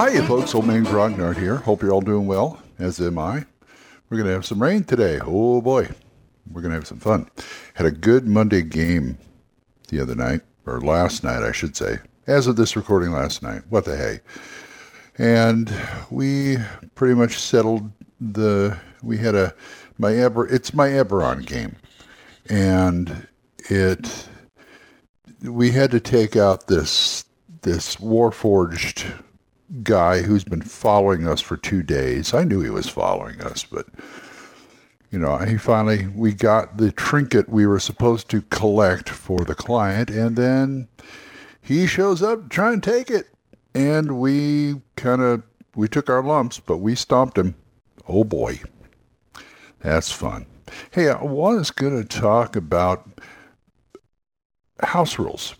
Hiya, folks. Old Man Grognard here. Hope you're all doing well, as am I. We're going to have some rain today. Oh, boy. We're going to have some fun. Had a good Monday game the other night, or last night, I should say. As of this recording last night. What the hey. And we pretty much settled the. We had a. My Eber, it's my Eberron game. And it. We had to take out this this Warforged guy who's been following us for two days. I knew he was following us, but you know, he finally we got the trinket we were supposed to collect for the client, and then he shows up to try and take it, and we kind of we took our lumps, but we stomped him. Oh boy, that's fun. Hey, I was going to talk about house rules.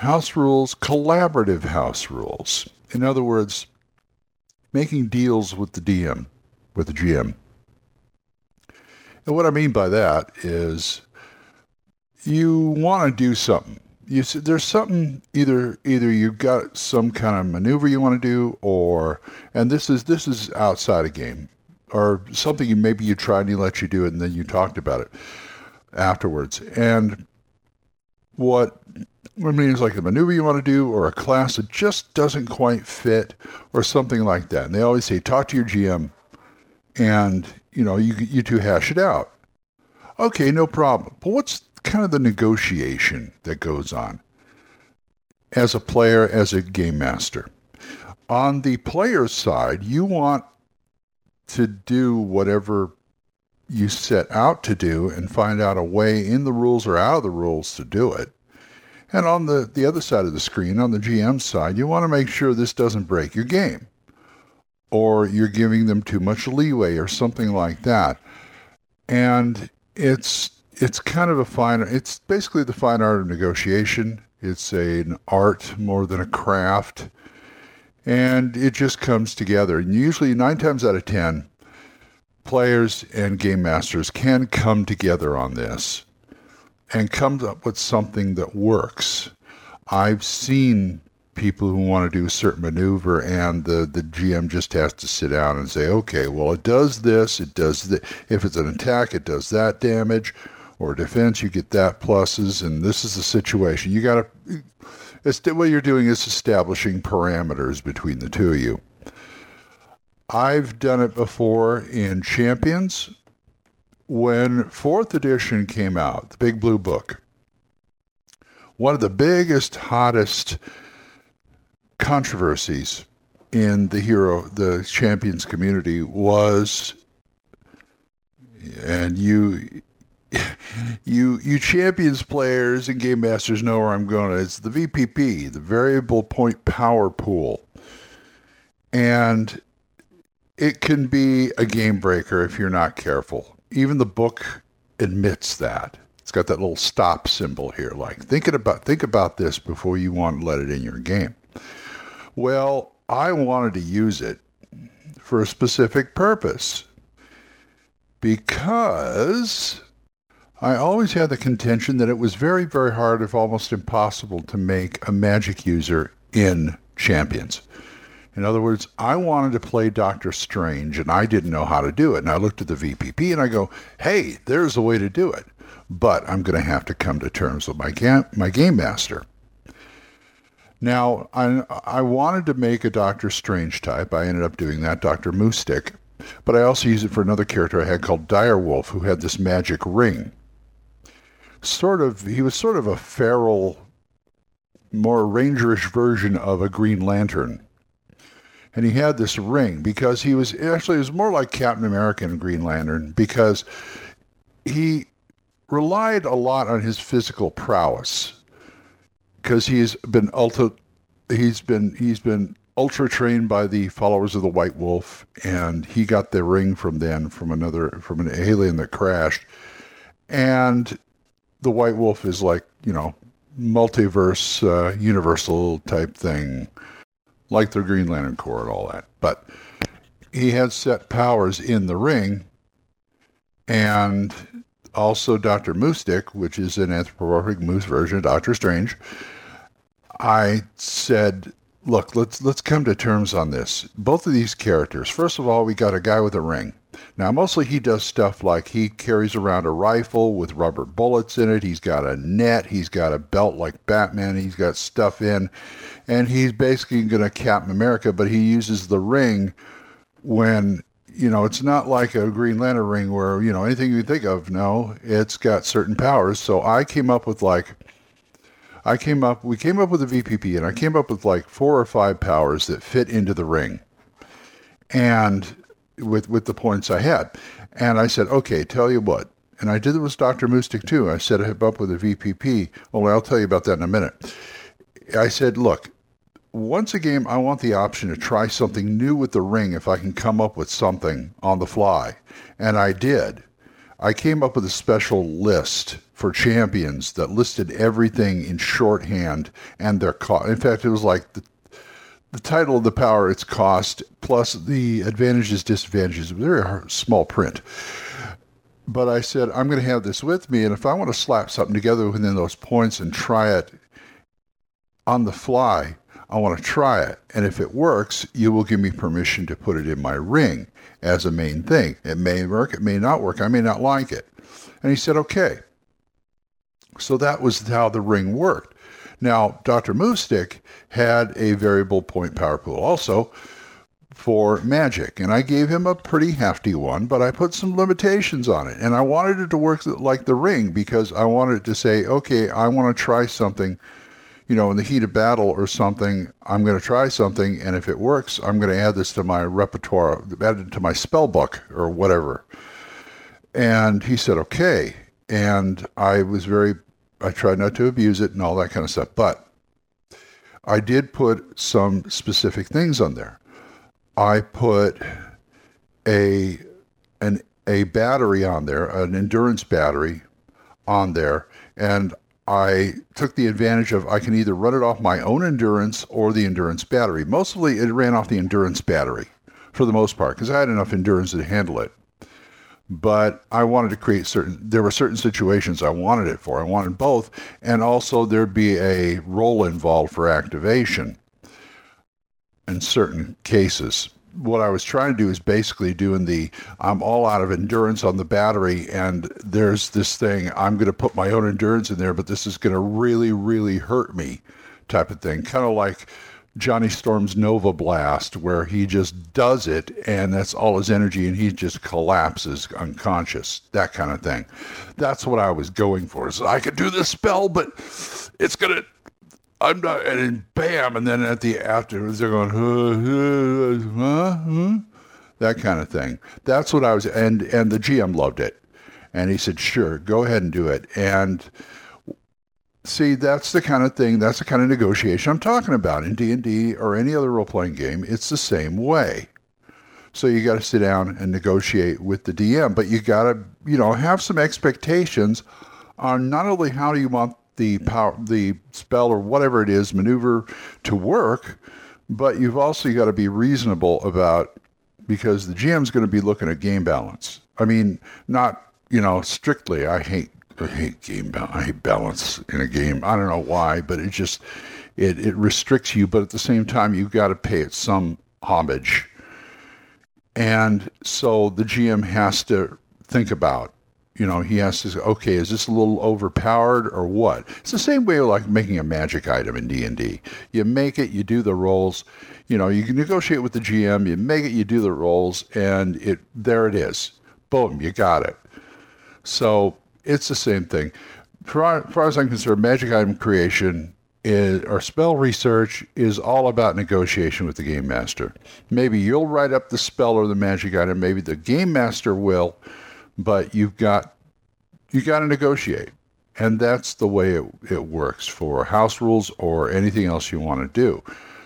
House rules, collaborative house rules. In other words, making deals with the DM, with the GM. And what I mean by that is you want to do something. You see, there's something either either you've got some kind of maneuver you want to do or and this is this is outside a game or something you maybe you tried and he let you do it and then you talked about it afterwards. And what I mean, it's like a maneuver you want to do or a class that just doesn't quite fit or something like that. And they always say, talk to your GM and, you know, you, you two hash it out. Okay, no problem. But what's kind of the negotiation that goes on as a player, as a game master? On the player's side, you want to do whatever you set out to do and find out a way in the rules or out of the rules to do it. And on the, the other side of the screen, on the GM side, you want to make sure this doesn't break your game or you're giving them too much leeway or something like that. And it's it's kind of a fine it's basically the fine art of negotiation. It's a, an art more than a craft. And it just comes together. And usually 9 times out of 10 players and game masters can come together on this and comes up with something that works. I've seen people who want to do a certain maneuver and the, the GM just has to sit down and say, okay, well, it does this, it does that. If it's an attack, it does that damage, or defense, you get that pluses, and this is the situation. You got to, what you're doing is establishing parameters between the two of you. I've done it before in Champions when fourth edition came out, the Big Blue Book, one of the biggest, hottest controversies in the hero, the champions community was, and you, you, you champions players and game masters know where I'm going. It's the VPP, the variable point power pool, and it can be a game breaker if you're not careful even the book admits that. It's got that little stop symbol here, like thinking about think about this before you want to let it in your game. Well, I wanted to use it for a specific purpose because I always had the contention that it was very, very hard, if almost impossible, to make a magic user in Champions. In other words, I wanted to play Doctor Strange and I didn't know how to do it. And I looked at the VPP and I go, hey, there's a way to do it. But I'm going to have to come to terms with my, ga- my game master. Now, I, I wanted to make a Doctor Strange type. I ended up doing that, Dr. Moostic. But I also used it for another character I had called Direwolf, who had this magic ring. Sort of, he was sort of a feral, more rangerish version of a Green Lantern and he had this ring because he was actually it was more like Captain America and Green Lantern because he relied a lot on his physical prowess because he's been ultra he's been he's been ultra trained by the followers of the White Wolf and he got the ring from then from another from an alien that crashed. And the White Wolf is like you know multiverse uh, universal type thing like the Green Lantern Corps and all that. But he had set powers in the ring, and also Dr. Moostic, which is an anthropomorphic moose version of Doctor Strange. I said, look, let's let's come to terms on this. Both of these characters. First of all, we got a guy with a ring. Now, mostly he does stuff like he carries around a rifle with rubber bullets in it. He's got a net. He's got a belt like Batman. He's got stuff in. And he's basically going to Captain America, but he uses the ring when, you know, it's not like a Green Lantern ring where, you know, anything you think of. No, it's got certain powers. So I came up with like, I came up, we came up with a VPP and I came up with like four or five powers that fit into the ring. And with with the points I had. And I said, okay, tell you what. And I did it with Dr. Moostic too. I set him up with a VPP. Only oh, I'll tell you about that in a minute. I said, look, once a game, I want the option to try something new with the ring if I can come up with something on the fly. And I did. I came up with a special list for champions that listed everything in shorthand and their cost. In fact, it was like the the title of the power, its cost, plus the advantages, disadvantages, very small print. But I said, I'm going to have this with me, and if I want to slap something together within those points and try it on the fly, I want to try it. And if it works, you will give me permission to put it in my ring as a main thing. It may work, it may not work, I may not like it. And he said, okay. So that was how the ring worked. Now, Dr. Moostic had a variable point power pool also for magic, and I gave him a pretty hefty one, but I put some limitations on it. And I wanted it to work like the ring because I wanted to say, okay, I want to try something, you know, in the heat of battle or something. I'm going to try something, and if it works, I'm going to add this to my repertoire, add it to my spell book or whatever. And he said, okay. And I was very I tried not to abuse it and all that kind of stuff. But I did put some specific things on there. I put a an a battery on there, an endurance battery on there, and I took the advantage of I can either run it off my own endurance or the endurance battery. Mostly it ran off the endurance battery for the most part because I had enough endurance to handle it but I wanted to create certain, there were certain situations I wanted it for. I wanted both, and also there'd be a roll involved for activation in certain cases. What I was trying to do is basically doing the I'm all out of endurance on the battery, and there's this thing I'm going to put my own endurance in there, but this is going to really, really hurt me type of thing. Kind of like Johnny Storm's Nova Blast, where he just does it and that's all his energy and he just collapses unconscious, that kind of thing. That's what I was going for. So I could do this spell, but it's gonna. I'm not, and then bam, and then at the afterwards they're going, huh, huh, huh, that kind of thing. That's what I was, and and the GM loved it, and he said, sure, go ahead and do it, and See, that's the kind of thing, that's the kind of negotiation I'm talking about in D&D or any other role-playing game. It's the same way. So you got to sit down and negotiate with the DM, but you got to, you know, have some expectations on not only how do you want the power, the spell or whatever it is, maneuver to work, but you've also got to be reasonable about because the GM's going to be looking at game balance. I mean, not, you know, strictly, I hate I hate game. I hate balance in a game. I don't know why, but it just It, it restricts you, but at the same time, you've got to pay it some homage. And so the GM has to think about, you know, he has to say, okay, is this a little overpowered or what? It's the same way like making a magic item in D&D. You make it, you do the rolls, you know, you can negotiate with the GM, you make it, you do the rolls, and it there it is. Boom, you got it. So it's the same thing. For, far as I'm concerned, magic item creation is, or spell research is all about negotiation with the game master. Maybe you'll write up the spell or the magic item, maybe the game master will, but you've got you got to negotiate. And that's the way it, it works for house rules or anything else you want to do.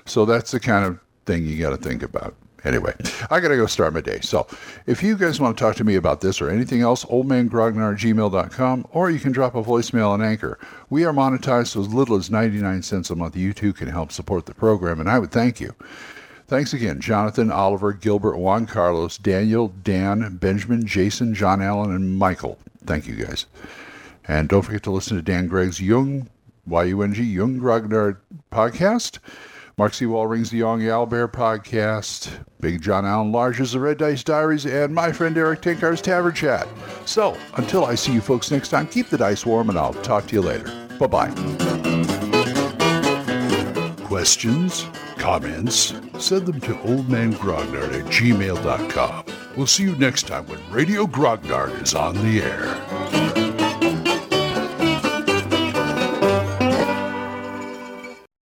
So that's the kind of thing you got to think about. Anyway, I got to go start my day. So if you guys want to talk to me about this or anything else, oldmangrognard gmail.com, or you can drop a voicemail on Anchor. We are monetized so as little as 99 cents a month. You too can help support the program, and I would thank you. Thanks again, Jonathan, Oliver, Gilbert, Juan Carlos, Daniel, Dan, Benjamin, Jason, John Allen, and Michael. Thank you guys. And don't forget to listen to Dan Gregg's Yung, Y-U-N-G, Yung Grognard podcast. Mark C. Wallring's The Young Owlbear podcast, Big John Allen Large's The Red Dice Diaries, and my friend Eric Tenkar's Tavern Chat. So, until I see you folks next time, keep the dice warm and I'll talk to you later. Bye bye. Questions? Comments? Send them to oldmangrognard at gmail.com. We'll see you next time when Radio Grognard is on the air.